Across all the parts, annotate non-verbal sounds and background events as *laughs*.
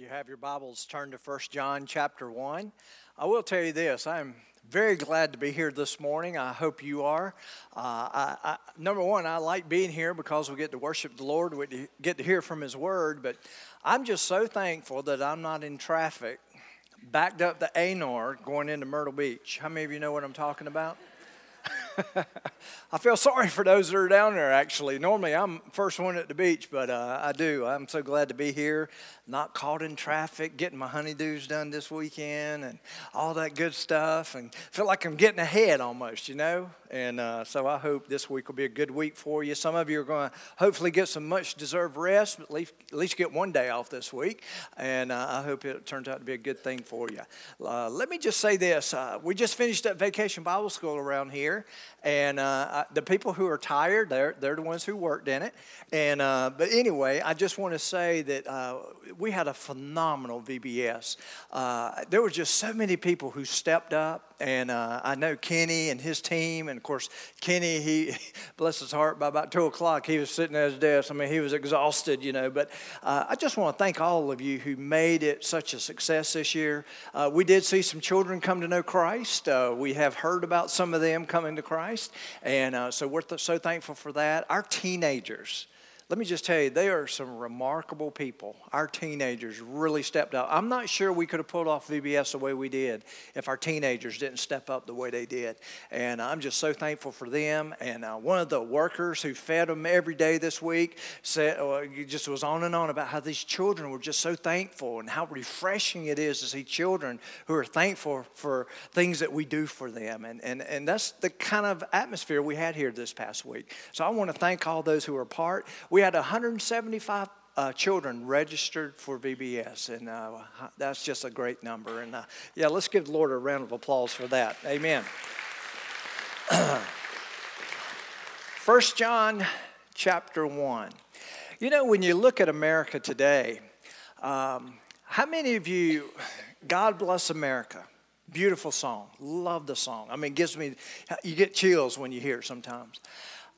you have your Bibles, turn to 1 John chapter 1. I will tell you this I'm very glad to be here this morning. I hope you are. Uh, I, I, number one, I like being here because we get to worship the Lord, we get to hear from His Word, but I'm just so thankful that I'm not in traffic backed up the Anor going into Myrtle Beach. How many of you know what I'm talking about? *laughs* I feel sorry for those that are down there, actually. Normally, I'm first one at the beach, but uh, I do. I'm so glad to be here, not caught in traffic, getting my honeydews done this weekend, and all that good stuff, and feel like I'm getting ahead almost, you know? And uh, so I hope this week will be a good week for you. Some of you are going to hopefully get some much deserved rest, but at least, at least get one day off this week. And uh, I hope it turns out to be a good thing for you. Uh, let me just say this uh, we just finished up vacation Bible school around here. And uh, the people who are tired, they're, they're the ones who worked in it. And, uh, but anyway, I just want to say that we had a phenomenal VBS. there were just so many people who stepped up and uh, I know Kenny and his team, and of course Kenny, he *laughs* bless his heart. By about two o'clock, he was sitting at his desk. I mean, he was exhausted, you know. But uh, I just want to thank all of you who made it such a success this year. Uh, we did see some children come to know Christ. Uh, we have heard about some of them coming to Christ, and uh, so we're th- so thankful for that. Our teenagers let me just tell you, they are some remarkable people. Our teenagers really stepped up. I'm not sure we could have pulled off VBS the way we did if our teenagers didn't step up the way they did. And I'm just so thankful for them. And uh, one of the workers who fed them every day this week said, uh, just was on and on about how these children were just so thankful and how refreshing it is to see children who are thankful for things that we do for them. And, and, and that's the kind of atmosphere we had here this past week. So I want to thank all those who are part. We we had 175 uh, children registered for VBS, and uh, that's just a great number. And uh, yeah, let's give the Lord a round of applause for that. Amen. *clears throat* First John chapter 1. You know, when you look at America today, um, how many of you, God bless America? Beautiful song. Love the song. I mean, gives me, you get chills when you hear it sometimes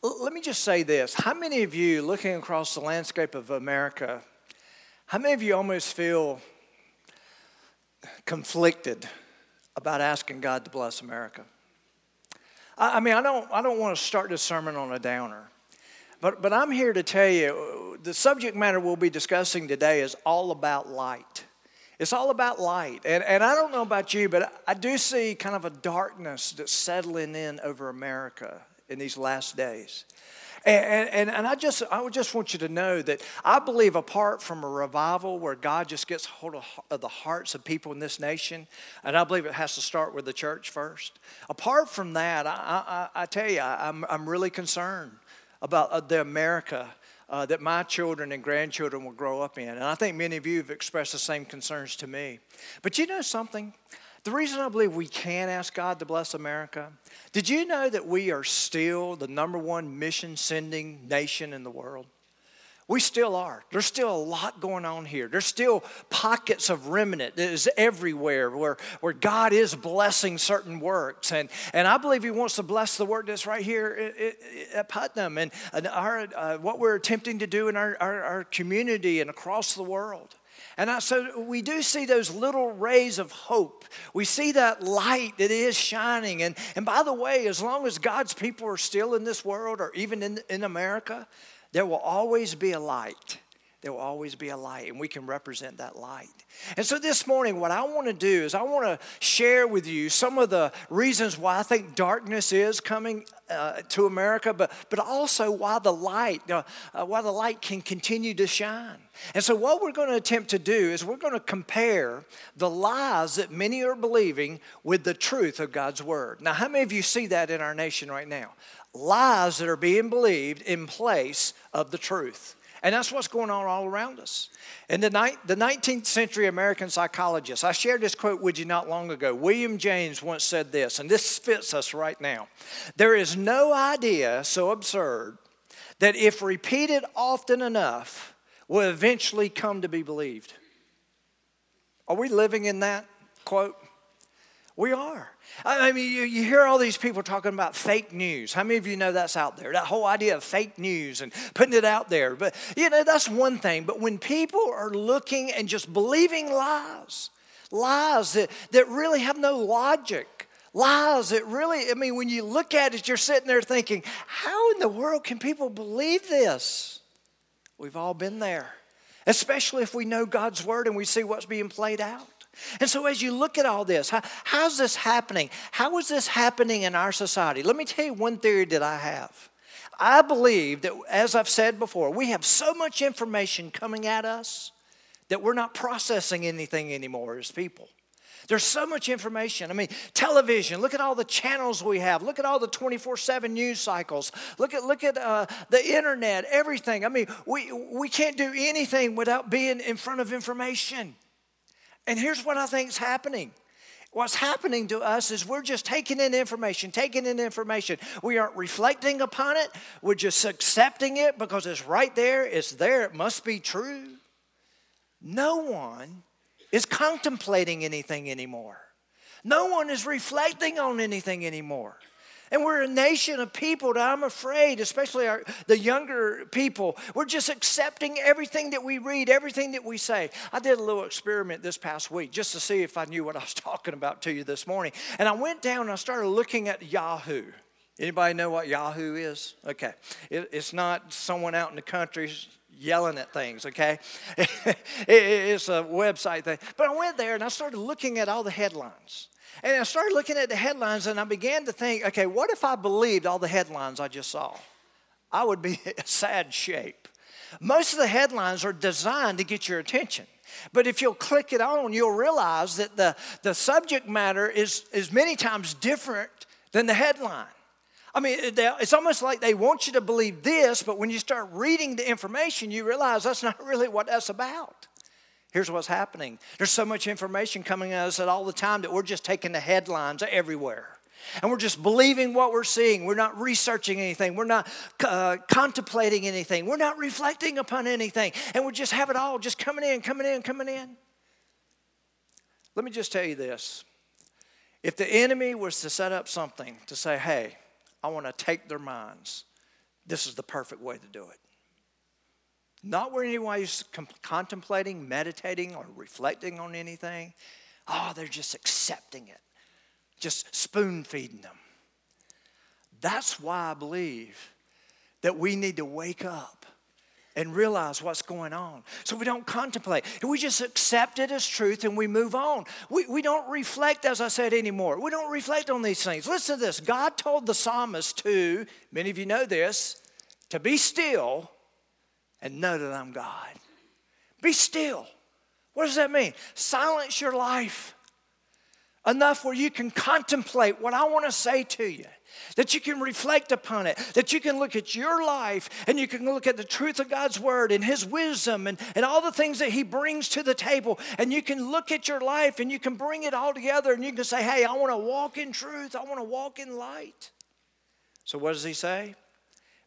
let me just say this. How many of you, looking across the landscape of America, how many of you almost feel conflicted about asking God to bless America? I, mean, I don't, I don't want to start this sermon on a downer, but, but I'm here to tell you the subject matter we'll be discussing today is all about light. It's all about light. And, and I don't know about you, but I do see kind of a darkness that's settling in over America in these last days. And, and, and I just I would just want you to know that I believe apart from a revival where God just gets hold of the hearts of people in this nation, and I believe it has to start with the church first. Apart from that, I, I, I tell you, I'm, I'm really concerned about uh, the America uh, that my children and grandchildren will grow up in. And I think many of you have expressed the same concerns to me. But you know something? The reason I believe we can ask God to bless America, did you know that we are still the number one mission sending nation in the world? We still are. There's still a lot going on here. There's still pockets of remnant that is everywhere where, where God is blessing certain works. And, and I believe He wants to bless the work that's right here at, Putnam and, and our, uh, what we're attempting to do in our, our, our community and across the world. And I, so we do see those little rays of hope. We see that light that is shining. And, and by the way, as long as God's people are still in this world or even in, in America, there will always be a light there will always be a light, and we can represent that light. And so this morning, what I want to do is I want to share with you some of the reasons why I think darkness is coming uh, to America, but, but also why the light, uh, uh, why the light can continue to shine. And so what we're going to attempt to do is we're going to compare the lies that many are believing with the truth of God's word. Now, how many of you see that in our nation right now? Lies that are being believed in place of the truth. And that's what's going on all around us. And the, ni- the 19th century American psychologist, I shared this quote with you not long ago. William James once said this, and this fits us right now. There is no idea so absurd that if repeated often enough will eventually come to be believed. Are we living in that quote? We are. I mean, you, you hear all these people talking about fake news. How many of you know that's out there? That whole idea of fake news and putting it out there. But, you know, that's one thing. But when people are looking and just believing lies, lies that, that really have no logic, lies that really, I mean, when you look at it, you're sitting there thinking, how in the world can people believe this? We've all been there, especially if we know God's word and we see what's being played out. And so, as you look at all this, how, how's this happening? How is this happening in our society? Let me tell you one theory that I have. I believe that, as I've said before, we have so much information coming at us that we're not processing anything anymore as people. There's so much information. I mean, television, look at all the channels we have. Look at all the 24 7 news cycles. Look at, look at uh, the internet, everything. I mean, we, we can't do anything without being in front of information. And here's what I think is happening. What's happening to us is we're just taking in information, taking in information. We aren't reflecting upon it. We're just accepting it because it's right there, it's there, it must be true. No one is contemplating anything anymore. No one is reflecting on anything anymore. And we're a nation of people that I'm afraid, especially our, the younger people, we're just accepting everything that we read, everything that we say. I did a little experiment this past week just to see if I knew what I was *laughs* talking about to you this morning. And I went down and I started looking at Yahoo. Anybody know what Yahoo is? Okay. It, it's not someone out in the country yelling at things, okay? *laughs* it's a website thing. But I went there and I started looking at all the headlines. And I started looking at the headlines and I began to think, okay, what if I believed all the headlines I just saw? I would be *laughs* in sad shape. Most of the headlines are designed to get your attention. But if you'll click it on, you'll realize that the, the subject matter is, is many times different than the headline. I mean, it's almost like they want you to believe this, but when you start reading the information, you realize that's not *laughs* really what that's about. Here's what's happening there's so much information coming at us all the time that we're just taking the headlines everywhere. And we're just believing what we're seeing. We're not researching anything. We're not uh, contemplating anything. We're not reflecting upon anything. And we just have it all just coming in, coming in, coming in. Let me just tell you this. If the enemy was to set up something to say, hey, I want to take their minds, this is the perfect way to do it. Not where anybody's contemplating, meditating, or reflecting on anything. Oh, they're just accepting it, just spoon feeding them. That's why I believe that we need to wake up and realize what's going on. So we don't contemplate. We just accept it as truth and we move on. We, we don't reflect, as I said, anymore. We don't reflect on these things. Listen to this God told the psalmist to, many of you know this, to be still and know that I'm God. Be still. What does that mean? Silence your life enough where you can contemplate what I want to say to you, that you can reflect upon it, that you can look at your life and you can look at the truth of God's word and His wisdom and, and all the things that He brings to the table. And you can look at your life and you can bring it all together and you can say, hey, I want to walk in truth, I want to walk in light. So, what does He say?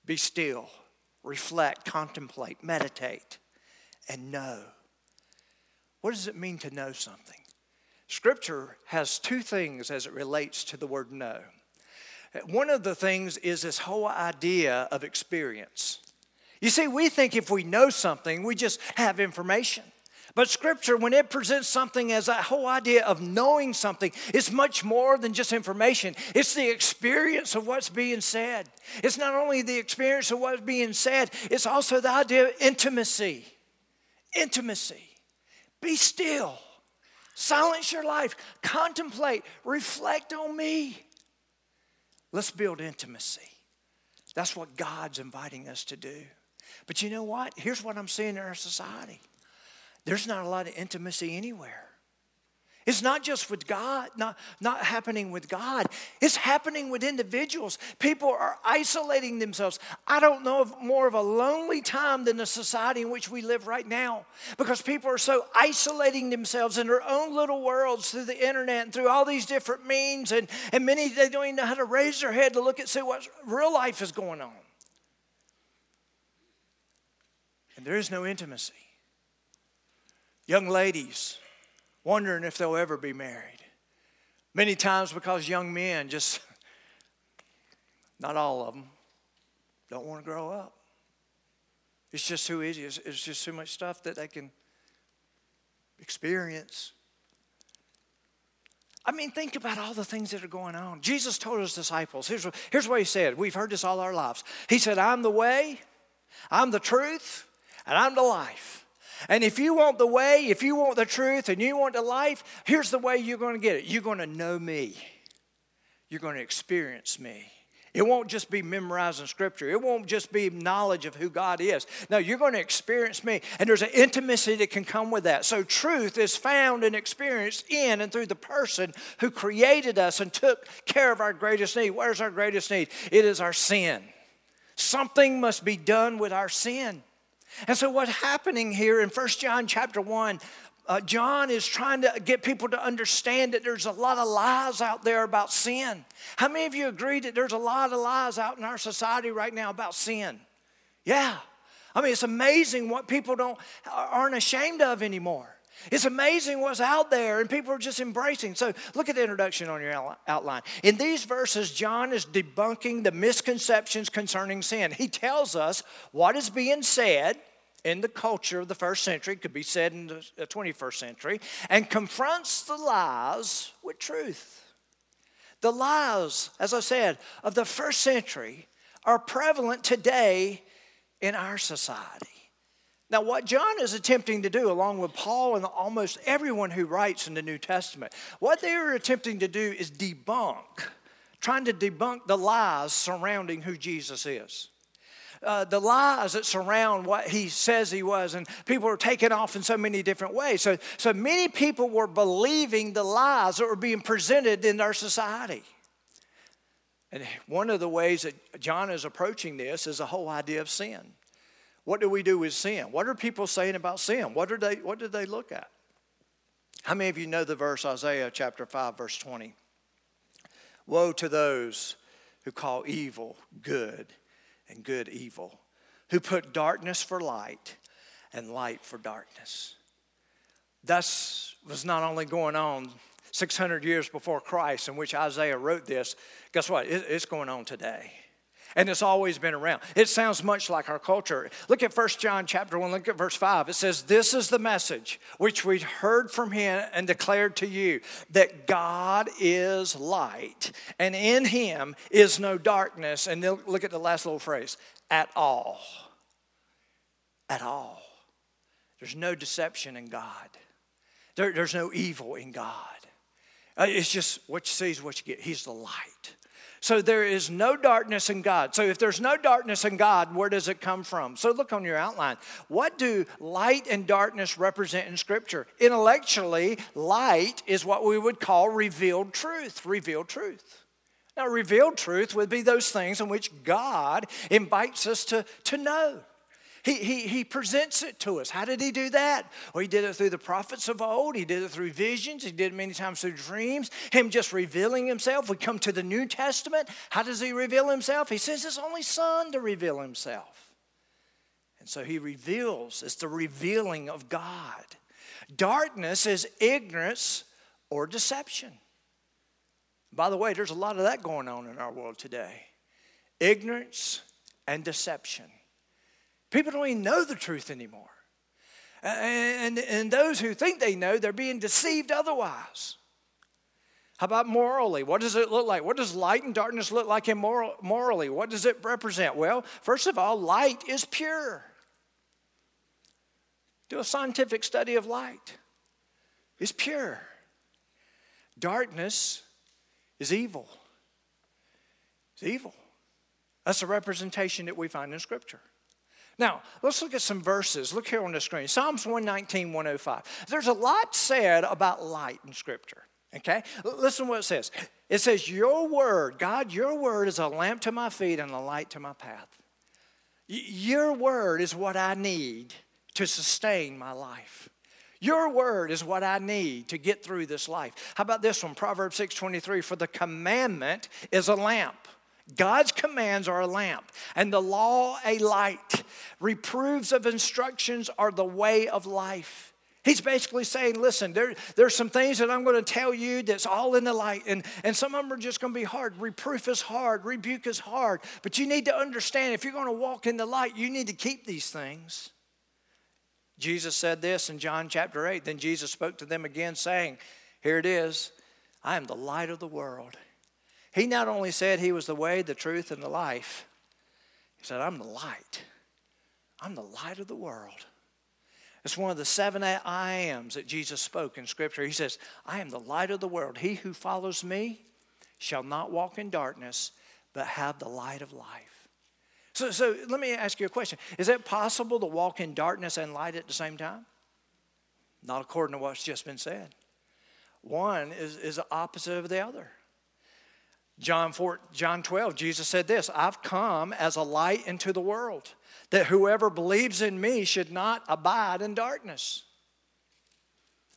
Be still reflect, contemplate, meditate, and know. What does it mean to know something? Scripture has two things as it relates to the word know. One of the things is this whole idea of experience. You see, we think if we know something, we just have information. But Scripture, when it presents something as a whole idea of knowing something, it's much more than just information. It's the experience of what's being said. It's not only the experience of what's being said, it's also the idea of intimacy. Intimacy. Be still. Silence your life. Contemplate. Reflect on me. Let's build intimacy. That's what God's inviting us to do. But you know what? Here's what I'm seeing in our society there's not a lot of intimacy anywhere. It's not just with God, not, not happening with God. It's happening with individuals. People are isolating themselves. I don't know of more of a lonely time than the society in which we live right now because people are so isolating themselves in their own little worlds through the internet and through all these different means. And, and many, they don't even know how to raise their head to look and see what real life is going on. And there is no intimacy. Young ladies wondering if they'll ever be married. Many times because young men just, not all of them, don't want to grow up. It's just too easy. It's, it's just too much stuff that they can experience. I mean, think about all the things that are going on. Jesus told his disciples, here's, here's what he said. We've heard this all our lives. He said, I'm the way, I'm the truth, and I'm the life. And if you want the way, if you want the truth, and you want the life, here's the way you're going to get it. You're going to know me, you're going to experience me. It won't just be memorizing scripture. It won't just be knowledge of who God is. No, you're going to experience me. And there's an intimacy that can come with that. So truth is found and experienced in and through the person who created us and took care of our greatest need. Where's our greatest need? It is our sin. Something must be done with our sin. And so what's happening here in 1 John chapter 1, uh, John is trying to get people to understand that there's a lot of lies out there about sin. How many of you agree that there's a lot of lies out in our society right now about sin? Yeah. I mean, it's amazing what people don't aren't ashamed of anymore. It's amazing what's out there, and people are just embracing. So, look at the introduction on your outline. In these verses, John is debunking the misconceptions concerning sin. He tells us what is being said in the culture of the first century, could be said in the uh, 21st century, and confronts the lies with truth. The lies, as I said, of the first century are prevalent today in our society. Now, what John is attempting to do, along with Paul and almost everyone who writes in the New Testament, what they are attempting to do is debunk, trying to debunk the lies surrounding who Jesus is uh, the lies that surround what he says he was, and people are taken off in so many different ways. So, so many people were believing the lies that were being presented in our society. And one of the ways that John is approaching this is the whole idea of sin. What do we do with sin? What are people saying about sin? What, are they, what do they look at? How many of you know the verse Isaiah chapter 5, verse 20? Woe to those who call evil good and good evil, who put darkness for light and light for darkness. Thus was not only going on 600 years before Christ, in which Isaiah wrote this. Guess what? It's going on today and it's always been around. It sounds much like our culture. Look at 1 John chapter 1, look at verse 5. It says, This is the message which we heard from him and declared to you that God is light, and in him is no darkness. And look at the last little phrase at all. At all. There's no deception in God, there, there's no evil in God. Uh, it's just what you see is what you get. He's the light. So there is no darkness in God. So if there's no darkness in God, where does it come from? So look on your outline. What do light and darkness represent in Scripture? Intellectually, light is what we would call revealed truth. Revealed truth. Now, revealed truth would be those things in which God invites us to, to know. He, he, he presents it to us. How did he do that? Well, he did it through the prophets of old. He did it through visions. He did it many times through dreams. Him just revealing himself. We come to the New Testament. How does he reveal himself? He sends his only son to reveal himself. And so he reveals. It's the revealing of God. Darkness is ignorance or deception. By the way, there's a lot of that going on in our world today ignorance and deception. People don't even know the truth anymore. And, and those who think they know, they're being deceived otherwise. How about morally? What does it look like? What does light and darkness look like morally? What does it represent? Well, first of all, light is pure. Do a scientific study of light. It's pure. Darkness is evil. It's evil. That's a representation that we find in Scripture. Now, let's look at some verses. Look here on the screen Psalms 119, 105. There's a lot said about light in Scripture. Okay? Listen what it says. It says, Your word, God, your word is a lamp to my feet and a light to my path. Your word is what I need to sustain my life. Your word is what I need to get through this life. How about this one? Proverbs 6:23 for the commandment is a lamp God's commands are a lamp, and the law a light. Reproofs of instructions are the way of life. He's basically saying, listen, there, there's some things that I'm going to tell you that's all in the light, and, and some of them are just going to be hard. Reproof is hard, rebuke is hard. But you need to understand if you're going to walk in the light, you need to keep these things. Jesus said this in John chapter 8. Then Jesus spoke to them again, saying, Here it is, I am the light of the world. He not only said he was the way, the truth, and the life, he said, I'm the light. I'm the light of the world. It's one of the seven I ams that Jesus spoke in Scripture. He says, I am the light of the world. He who follows me shall not walk in darkness, but have the light of life. So, so let me ask you a question Is it possible to walk in darkness and light at the same time? Not according to what's just been said. One is, is the opposite of the other. John, 4, John 12, Jesus said this I've come as a light into the world, that whoever believes in me should not abide in darkness.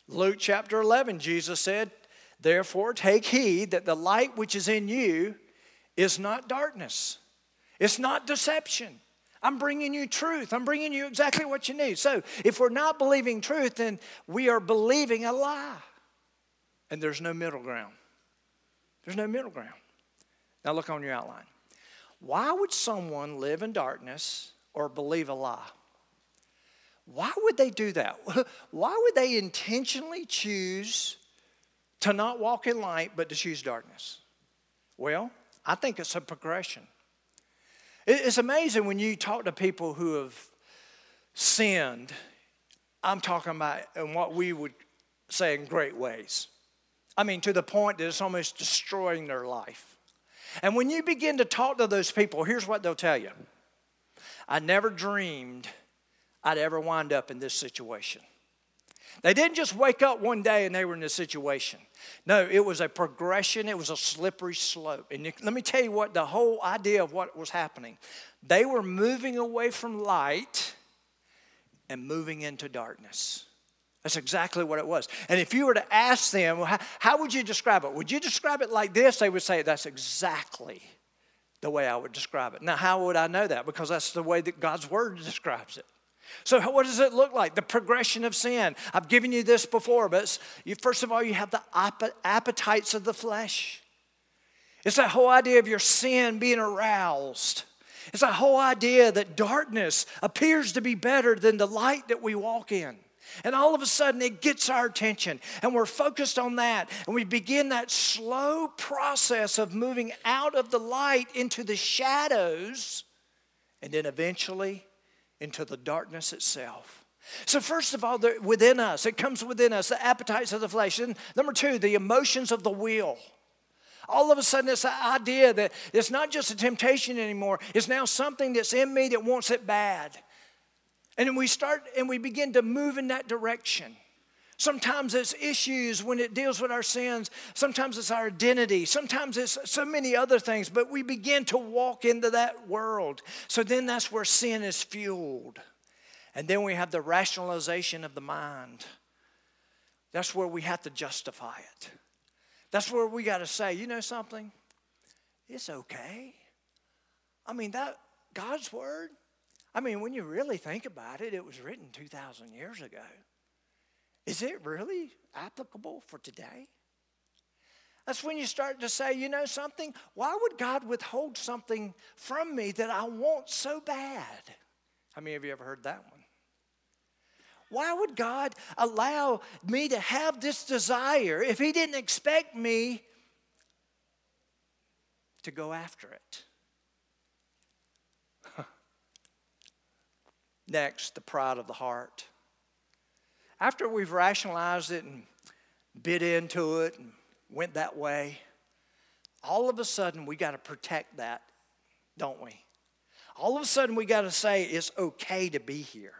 Luke chapter 11, Jesus said, Therefore, take heed that the light which is in you is not darkness, it's not deception. I'm bringing you truth. I'm bringing you exactly what you need. So, if we're not believing truth, then we are believing a lie. And there's no middle ground. There's no middle ground. Now look on your outline. Why would someone live in darkness or believe a lie? Why would they do that? *laughs* Why would they intentionally choose to not walk in light but to choose darkness? Well, I think it's a progression. It's amazing when you talk to people who have sinned. I'm talking about in what we would say in great ways. I mean, to the point that it's almost destroying their life. And when you begin to talk to those people, here's what they'll tell you I never dreamed I'd ever wind up in this situation. They didn't just wake up one day and they were in this situation. No, it was a progression, it was a slippery slope. And let me tell you what the whole idea of what was happening. They were moving away from light and moving into darkness. That's exactly what it was. And if you were to ask them, how, how, would you describe it? Would you describe it like this? They would say, that's exactly the way I would describe it. Now, how would I know that? Because that's the way that God's Word describes it. So, what does it look like? The progression of sin. I've given you this before, but you, first of all, you have the appetites of the flesh. It's that whole idea of your sin being aroused. It's that whole idea that darkness appears to be better than the light that we walk in. And all of a sudden, it gets our attention, and we're focused on that. And we begin that slow process of moving out of the light into the shadows, and then eventually into the darkness itself. So, first of all, within us, it comes within us the appetites of the flesh. And number two, the emotions of the will. All of a sudden, it's the idea that it's not just a temptation anymore, it's now something that's in me that wants it bad. And we start and we begin to move in that direction. Sometimes it's issues when it deals with our sins. Sometimes it's our identity. Sometimes it's so many other things, but we begin to walk into that world. So then that's where sin is fueled. And then we have the rationalization of the mind. That's where we have to justify it. That's where we got to say, you know something? It's okay. I mean, that God's word, I mean, when you really think about it, it was written 2,000 years ago. Is it really applicable for today? That's when you start to say, you know something? Why would God withhold something from me that I want so bad? How many of you ever heard that one? Why would God allow me to have this desire if He didn't expect me to go after it? Next, the pride of the heart. After we've rationalized it and bit into it and went that way, all of a sudden we got to protect that, don't we? All of a sudden we got to say it's okay to be here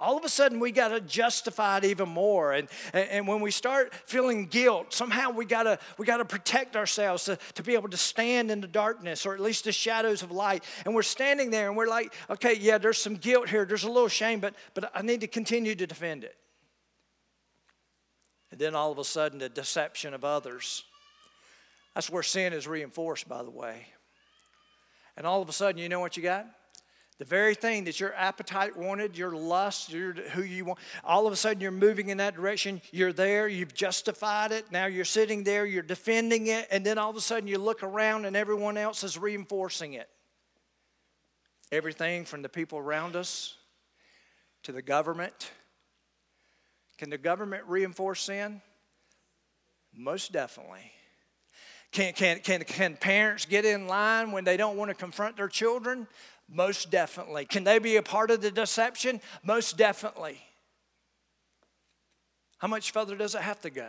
all of a sudden we got to justify it even more. And, and when we start feeling guilt somehow we got to we got to protect ourselves to, to be able to stand in the darkness or at least the shadows of light. And we're standing there and we're like okay yeah there's some guilt here. There's a little shame but but i need to continue to defend it. And then all of a sudden the deception of others. That's where sin is reinforced by the way. And all of a sudden you know what you got The very thing that your appetite wanted, your lust, your, who you want, all of a sudden you're moving in that direction. You're there, you've justified it. Now you're sitting there, you're defending it, and then all of a sudden you look around and everyone else is reinforcing it. Everything from the people around us to the government. Can the government reinforce sin? Most definitely. Can, can, can, can parents get in line when they don't want to confront their children? Most definitely. Can they be a part of the deception? Most definitely. How much further does it have to go?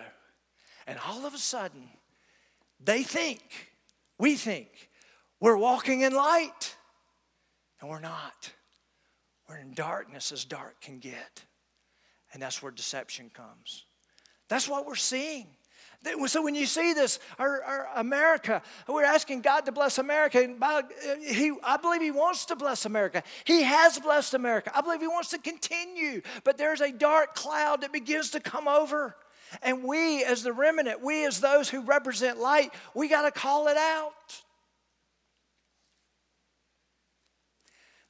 And all of a sudden, they think, we think, we're walking in light. And we're not. We're in darkness as dark can get. And that's where deception comes. That's what we're seeing. So when you see this, our, our America, we're asking God to bless America. And by, uh, he, I believe He wants to bless America. He has blessed America. I believe He wants to continue. But there's a dark cloud that begins to come over. And we, as the remnant, we as those who represent light, we got to call it out.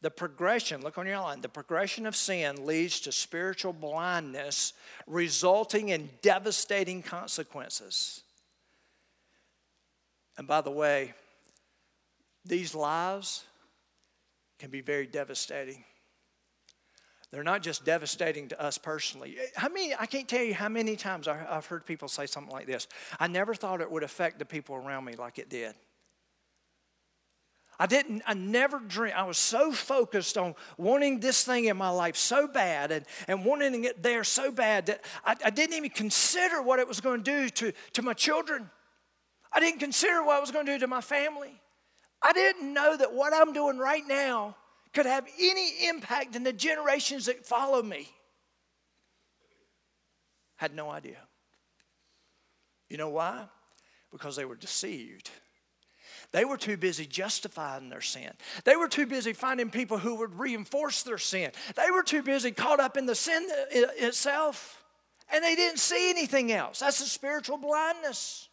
The progression, look on your line, the progression of sin leads to spiritual blindness, resulting in devastating consequences. And by the way, these lies can be very devastating. They're not just devastating to us personally. I mean, I can't tell you how many times I've heard people say something like this. I never thought it would affect the people around me like it did. I didn't, I never dreamed. I was so focused on wanting this thing in my life so bad and, and wanting it there so bad that I, I didn't even consider what it was going to do to, to my children. I didn't consider what it was going to do to my family. I didn't know that what I'm doing right now could have any impact in the generations that follow me. Had no idea. You know why? Because they were deceived. They were too busy justifying their sin. They were too busy finding people who would reinforce their sin. They were too busy caught up in the sin itself. And they didn't see anything else. That's a spiritual blindness.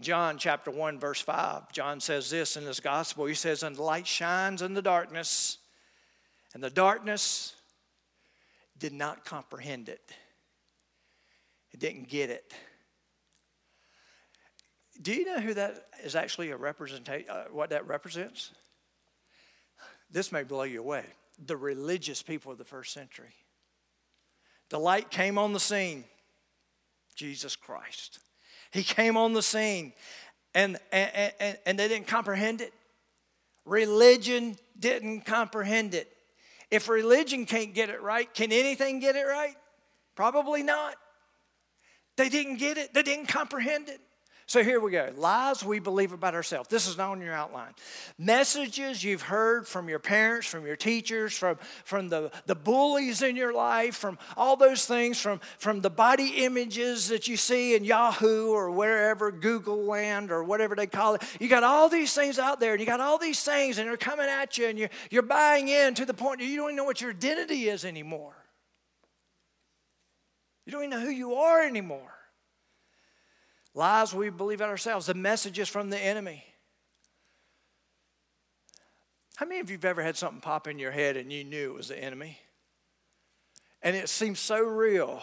John chapter 1, verse 5, John says this in his gospel. He says, And the light shines in the darkness, and the darkness did not comprehend it. It didn't get it. Do you know who that is actually a representation, uh, what that represents? This may blow you away. The religious people of the first century. The light came on the scene, Jesus Christ. He came on the scene and, and, and, and they didn't comprehend it. Religion didn't comprehend it. If religion can't get it right, can anything get it right? Probably not. They didn't get it, they didn't comprehend it. So here we go. Lies we believe about ourselves. This is not on your outline. Messages you've heard from your parents, from your teachers, from, from the, the bullies in your life, from all those things, from, from the body images that you see in Yahoo or wherever, Google Land or whatever they call it. You got all these things out there and you got all these things and they're coming at you and you're, you're buying in to the point you don't even know what your identity is anymore. You don't even know who you are anymore. Lies we believe in ourselves, the messages from the enemy. How many of you have ever had something pop in your head and you knew it was the enemy? And it seemed so real.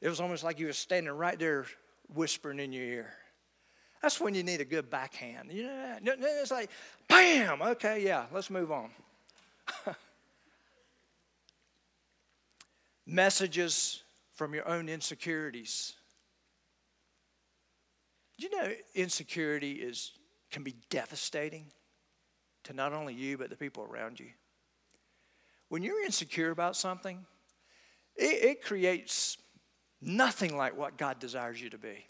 It was almost like you were standing right there whispering in your ear. That's when you need a good backhand. You know, that? it's like, bam, okay, yeah, let's move on. *laughs* Messages from your own insecurities. You know insecurity is, can be devastating to not only you, but the people around you? When you're insecure about something, it, it creates nothing like what God desires you to be.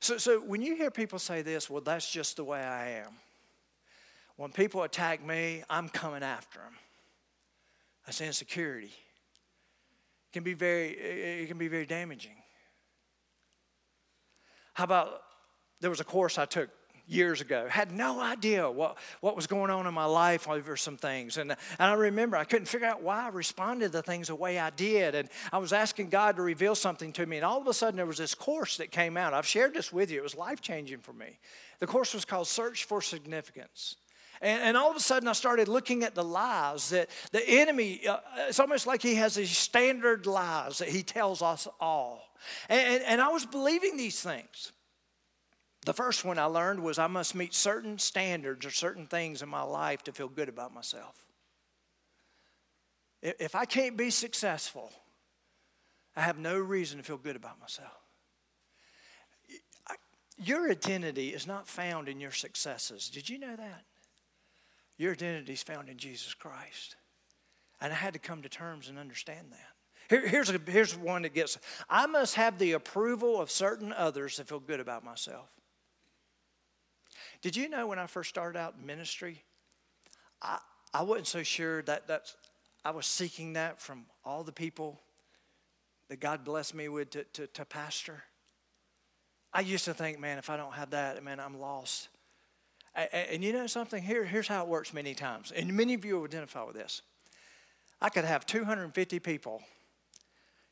So, so when you hear people say this, well, that's just the way I am. When people attack me, I'm coming after them. That's insecurity. It can be very, it can be very damaging. How about there was a course I took years ago. Had no idea what, what was going on in my life over some things. And, and I remember I couldn't figure out why I responded to things the way I did. And I was asking God to reveal something to me. And all of a sudden, there was this course that came out. I've shared this with you, it was life changing for me. The course was called Search for Significance. And, and, all of a sudden, I started looking at the lies that the enemy, uh, it's almost like he has these standard lies that he tells us all. And, and I was believing these things. The first one I learned was I must meet certain standards or certain things in my life to feel good about myself. If I can't be successful, I have no reason to feel good about myself. Your identity is not found in your successes. Did you know that? Your identity is found in Jesus Christ. And I had to come to terms and understand that. Here, here's, a, here's one that gets I must have the approval of certain others to feel good about myself. Did you know when I first started out in ministry, I, I wasn't so sure that that's, I was seeking that from all the people that God blessed me with to, to, to pastor. I used to think, man, if I don't have that, man, I'm lost. And, and you know something? Here, here's how it works many times. And many of you will identify with this. I could have 250 people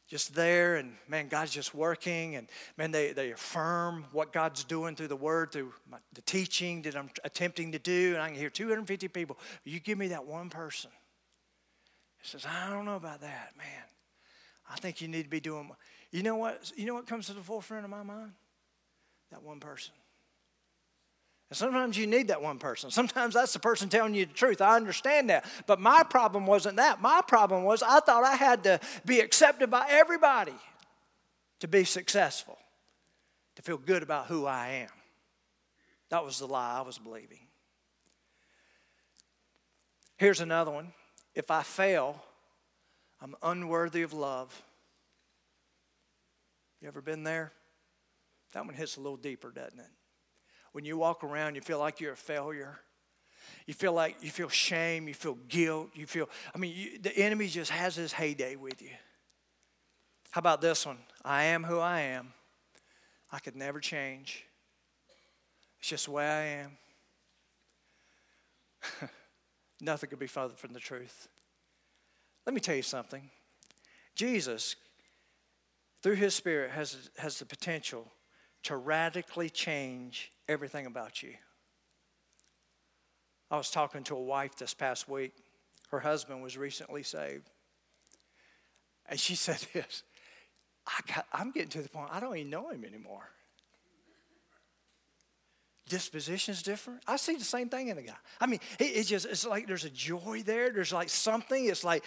just there and man god's just working and man they, they affirm what god's doing through the word through my, the teaching that i'm attempting to do. And i can hear 250 people you give me that one person. He says i don't know about that man. I think you need to be doing you know what you know what comes to the forefront of my mind? That one person and sometimes you need that one person. Sometimes that's the person telling you the truth. I understand that. But my problem wasn't that. My problem was I thought I had to be accepted by everybody to be successful, to feel good about who I am. That was the lie I was believing. Here's another one. If I fail, I'm unworthy of love. You ever been there? That one hits a little deeper, doesn't it? When you walk around, you feel like you're a failure. You feel like you feel shame, you feel guilt, you feel, I mean, you, the enemy just has his heyday with you. How about this one? I am who I am. I could never change. It's just the way I am. *laughs* Nothing could be further from the truth. Let me tell you something. Jesus, through his Spirit, has, has the potential to radically change everything about you. I was talking to a wife this past week. Her husband was recently saved. And she *laughs* said this I am getting to the point, I don't even know him anymore. Disposition's different. I see the same thing in the guy. I mean, it, it's just, it's like there's a joy there. There's like something. It's like,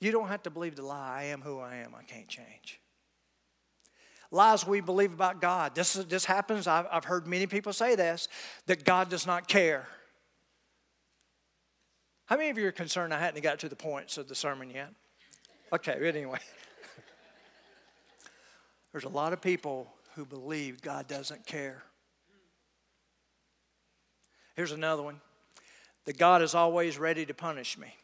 You don't have to believe the lie I am who I am, I can't change. Lies we believe about God. This, is, this happens, I've, I've heard many people say this, that God does not care. How many of you are concerned I hadn't got to the points of the sermon yet? Okay, but anyway. *laughs* There's a lot of people who believe God doesn't care. Here's another one that God is always ready to punish me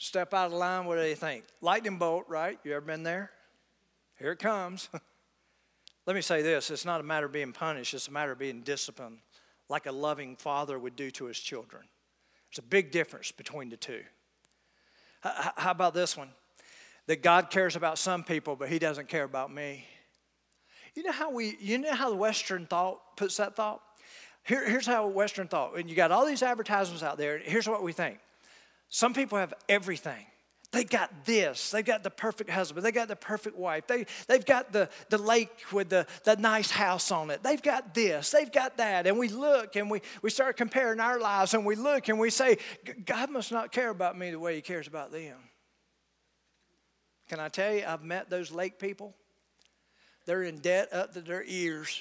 step out of line, what do they think? Lightning bolt, right? You ever been there? Here it comes. *laughs* Let me say this it's not a matter of being punished, it's a matter of being disciplined, like a loving father would do to his children. There's a big difference between the two. How about this one? That God cares about some people, but he doesn't care about me. You know how we you know how the Western thought puts that thought? Here, here's how Western thought. And you got all these advertisements out there. Here's what we think. Some people have everything. They got this. They got the perfect husband. They got the perfect wife. They, they've got the, the lake with the, the nice house on it. They've got this. They've got that. And we look and we, we start comparing our lives and we look and we say, God must not care about me the way he cares about them. Can I tell you, I've met those lake people. They're in debt up to their ears.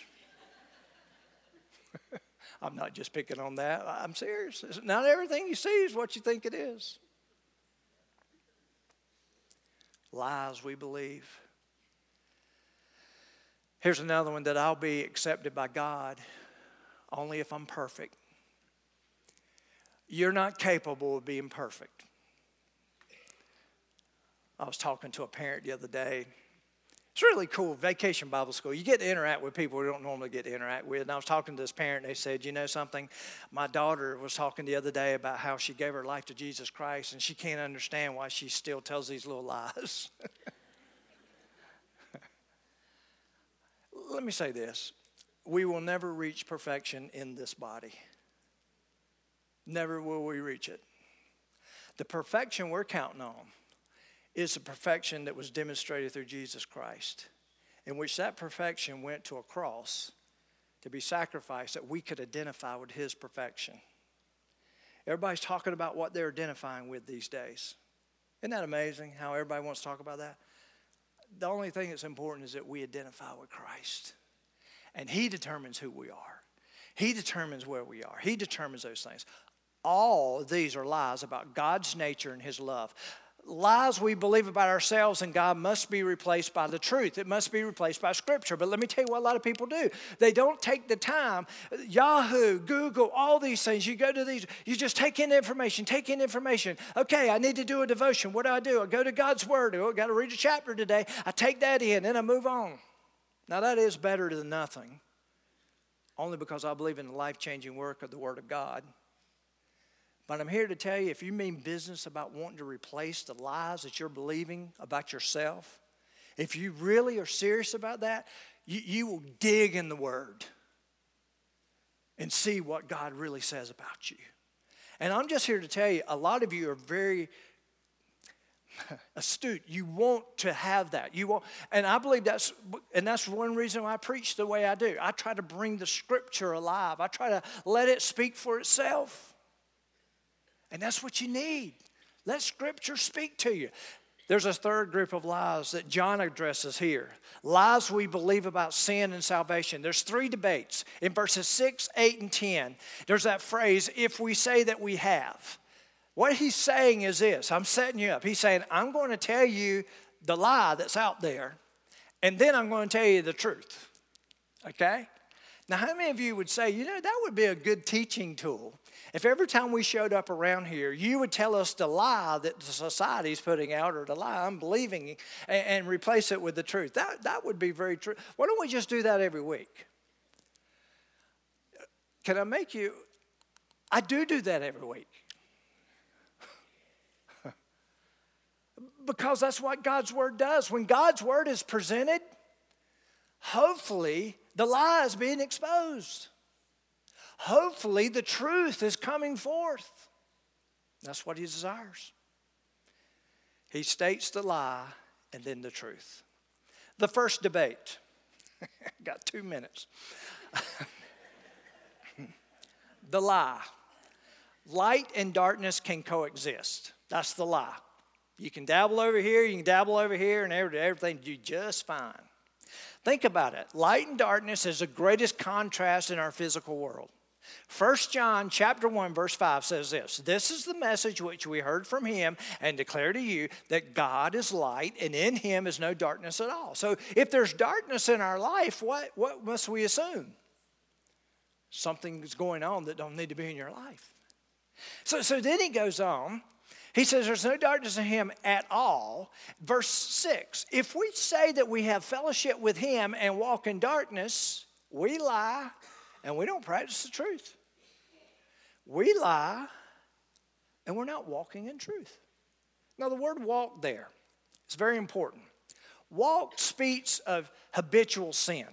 *laughs* I'm not just picking on that. I'm serious. Not everything you see is what you think it is. Lies we believe. Here's another one that I'll be accepted by God only if I'm perfect. You're not capable of being perfect. I was talking to a parent the other day. It's really cool, vacation Bible school. You get to interact with people you don't normally get to interact with. And I was talking to this parent, and they said, You know something? My daughter was talking the other day about how she gave her life to Jesus Christ, and she can't understand why she still tells these little lies. *laughs* let me say this we will never reach perfection in this body. Never will we reach it. The perfection we're counting on is the perfection that was demonstrated through Jesus Christ, in which that perfection went to a cross to be sacrificed that we could identify with his perfection. Everybody's talking about what they're identifying with these days. Isn't that amazing how everybody wants to talk about that? The only thing that's important is that we identify with Christ. And He determines who we are, He determines where we are, He determines those things. All these are lies about God's nature and His love lies we believe about ourselves and God must be replaced by the truth. It must be replaced by Scripture. But let me tell you what a lot of people do. They don't take the time. Yahoo, Google, all these things. You go to these, you just take in information, take in information. Okay, I need to do a devotion. What do I do? I go to God's Word. Oh, I got to read a chapter today. I take that in, and I move on. Now, that is better than nothing, only because I believe in the life changing work of the Word of God. But I'm here to tell you if you mean business about wanting to replace the lies that you're believing about yourself, if you really are serious about that, you, you will dig in the Word and see what God really says about you. And I'm just here to tell you, a lot of you are very *laughs* astute. You want to have that. You want, and I believe that's, and that's one reason why I preach the way I do. I try to bring the Scripture alive. I try to let it speak for itself. And that's what you need. Let Scripture speak to you. There's a third group of lies that John addresses here lies we believe about sin and salvation. There's three debates in verses 6, 8, and 10. There's that phrase, if we say that we have. What he's saying is this I'm setting you up. He's saying, I'm going to tell you the lie that's out there, and then I'm going to tell you the truth. Okay? Now, how many of you would say, you know, that would be a good teaching tool? If every time we showed up around here, you would tell us the lie that the society's putting out or the lie I'm believing and, and replace it with the truth, that, that would be very true. Why don't we just do that every week? Can I make you? I do do that every week. *laughs* because that's what God's Word does. When God's Word is presented, hopefully the lie is being exposed hopefully the truth is coming forth. That's what he desires. He states the lie and then the truth. The first debate, *laughs* got two minutes. *laughs* the lie. Light and darkness can coexist. That's the lie. You can dabble over here, you can dabble over here, and everything do just fine. Think about it. Light and darkness is the greatest contrast in our physical world. 1 John chapter 1 verse 5 says this This is the message which we heard from him and declare to you that God is light and in him is no darkness at all. So if there's darkness in our life, what, what must we assume? Something's going on that don't need to be in your life. So, so then he goes on. He says, There's no darkness in him at all. Verse 6 If we say that we have fellowship with him and walk in darkness, we lie and we don't practice the truth. We lie and we're not walking in truth. Now, the word walk there is very important. Walk speaks of habitual sin.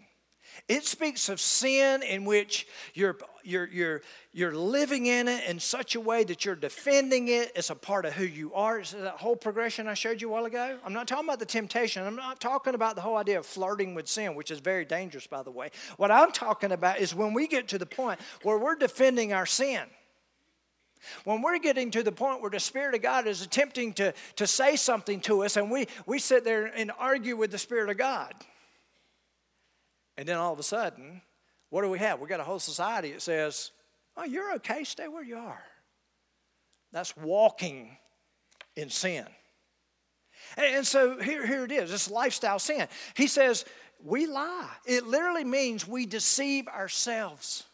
It speaks of sin in which you're, you're, you're, you're living in it in such a way that you're defending it. It's a part of who you are. It's that whole progression I showed you a while ago. I'm not talking about the temptation. I'm not talking about the whole idea of flirting with sin, which is very dangerous, by the way. What I'm talking about is when we get to the point where we're defending our sin. When we're getting to the point where the Spirit of God is attempting to, to say something to us, and we, we sit there and argue with the Spirit of God. And then all of a sudden, what do we have? We got a whole society that says, oh, you're okay, stay where you are. That's walking in sin. And so here, here it is, this lifestyle sin. He says, we lie. It literally means we deceive ourselves.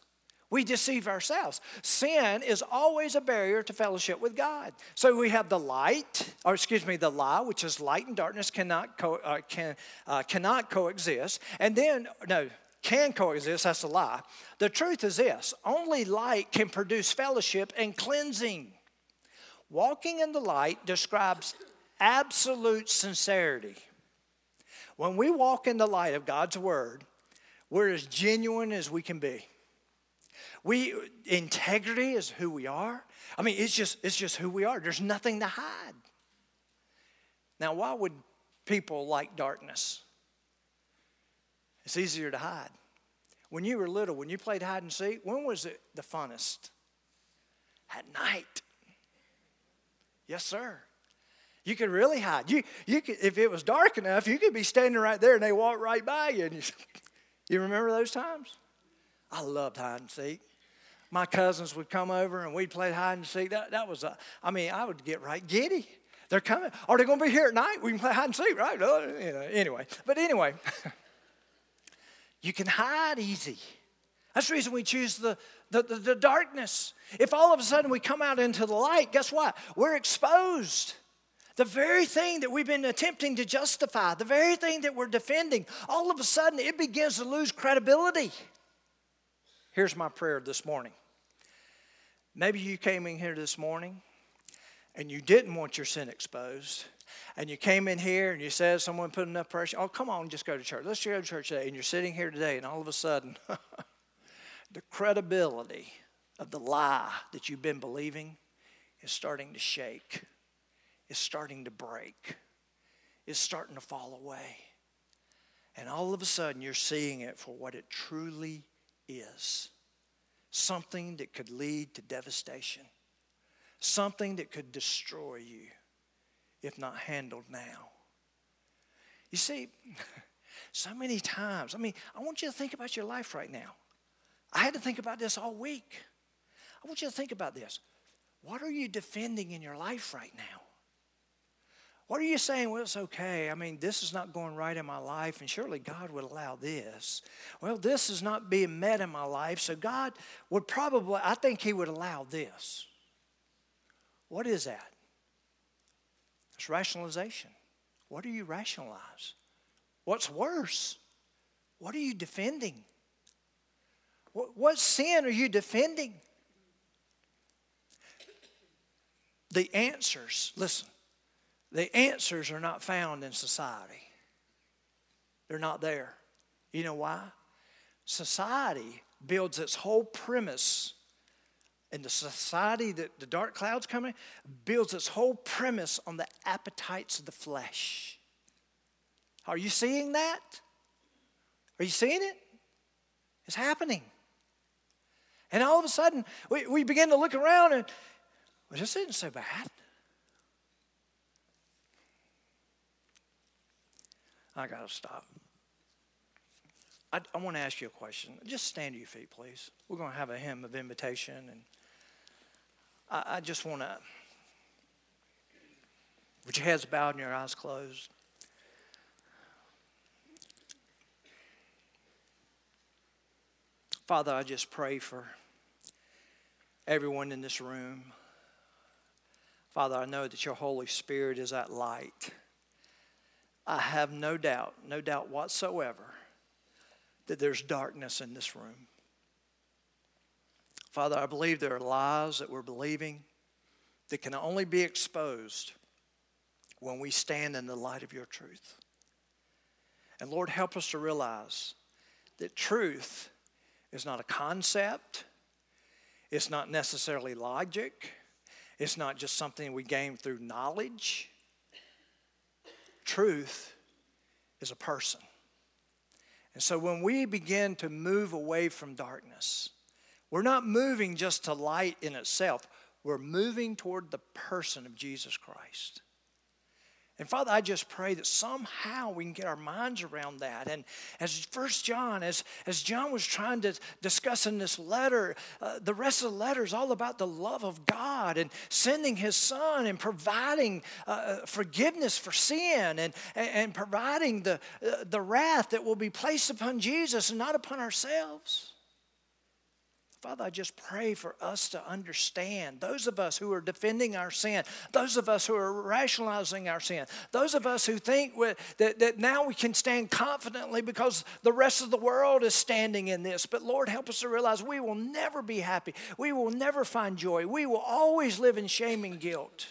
We deceive ourselves. Sin is always a barrier to fellowship with God. So we have the light, or excuse me, the lie, which is light and darkness cannot co- uh, can uh, cannot coexist. And then no, can coexist. That's a lie. The truth is this: only light can produce fellowship and cleansing. Walking in the light describes absolute sincerity. When we walk in the light of God's word, We're as genuine as we can be. We integrity is who we are. I mean, it's just it's just who we are. There's nothing to hide. Now, why would people like darkness? It's easier to hide. When you were little, when you played hide and seek, when was it the funnest? At night. Yes, sir. You could really hide. You, you could, if it was dark enough, you could be standing right there and they walk right by you. And you, *laughs* you remember those times? I loved hide and seek. My cousins would come over and we'd play hide and seek. That, that was, a, I mean, I would get right giddy. They're coming. Are they going to be here at night? We can play hide and seek, right? Uh, you know, anyway, but anyway, *laughs* you can hide easy. That's the reason we choose the, the, the, the darkness. If all of a sudden we come out into the light, guess what? We're exposed. The very thing that we've been attempting to justify, the very thing that we're defending, all of a sudden it begins to lose credibility. Here's my prayer this morning. Maybe you came in here this morning and you didn't want your sin exposed, and you came in here and you said someone put enough pressure, oh, come on, just go to church. Let's go to church today. And you're sitting here today, and all of a sudden, *laughs* the credibility of the lie that you've been believing is starting to shake, is starting to break, is starting to fall away. And all of a sudden, you're seeing it for what it truly is something that could lead to devastation, something that could destroy you if not handled now. You see, *laughs* so many times, I mean, I want you to think about your life right now. I had to think about this all week. I want you to think about this. What are you defending in your life right now? What are you saying? Well, it's okay. I mean, this is not going right in my life, and surely God would allow this. Well, this is not being met in my life, so God would probably, I think He would allow this. What is that? It's rationalization. What do you rationalize? What's worse? What are you defending? What, what sin are you defending? The answers, listen, the answers are not found in society. They're not there. You know why? Society builds its whole premise, and the society that the dark clouds coming builds its whole premise on the appetites of the flesh. Are you seeing that? Are you seeing it? It's happening. And all of a sudden, we, we begin to look around and, well, this isn't so bad. I got to stop. I, I want to ask you a question. Just stand to your feet, please. We're going to have a hymn of invitation, and I, I just want to. With your heads bowed and your eyes closed. Father, I just pray for everyone in this room. Father, I know that your Holy Spirit is that light I have no doubt, no doubt whatsoever, that there's darkness in this room. Father, I believe there are lies that we're believing that can only be exposed when we stand in the light of your truth. And Lord, help us to realize that truth is not a concept, it's not necessarily logic, it's not just something we gain through knowledge truth is a person. And so when we begin to move away from darkness, we're not moving just to light in itself, we're moving toward the person of Jesus Christ. And Father, I just pray that somehow we can get our minds around that. And as First John, as, as John was trying to discuss in this letter, uh, the rest of the letter is all about the love of God and sending his son and providing uh, uh forgiveness for sin and, and, providing the, uh, the wrath that will be placed upon Jesus and not upon ourselves. Father, I just pray for us to understand, those of us who are defending our sin, those of us who are rationalizing our sin, those of us who think that, that now we can stand confidently because the rest of the world is standing in this. But Lord, help us to realize we will never be happy. We will never find joy. We will always live in shame and guilt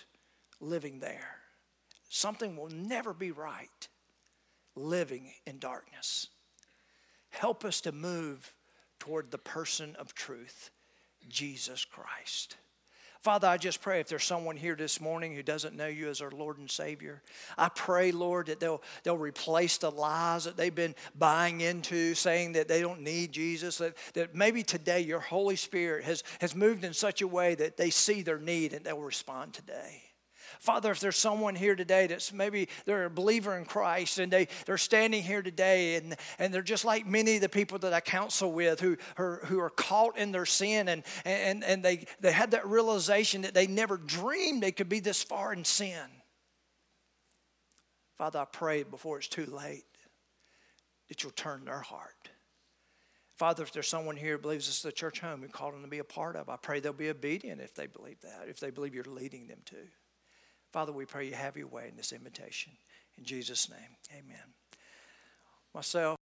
living there. Something will never be right living in darkness. Help us to move toward the person of truth, Jesus Christ. Father, I just pray if there's someone here this morning who doesn't know you as our Lord and Savior, I pray, Lord, that they'll, they'll replace the lies that they've been buying into, saying that they don't need Jesus, that, that maybe today your Holy Spirit has, has moved in such a way that they see their need and they'll respond today. Father, if there's someone here today that's maybe they're a believer in Christ and they, they're standing here today and, and they're just like many of the people that I counsel with who, who, who are caught in their sin and, and, and they, they had that realization that they never dreamed they could be this far in sin. Father, I pray before it's too late that you'll turn their heart. Father, if there's someone here who believes this is the church home and called them to be a part of, I pray they'll be obedient if they believe that, if they believe you're leading them to. Father, we pray you have your way in this invitation. In Jesus' name, amen. Myself,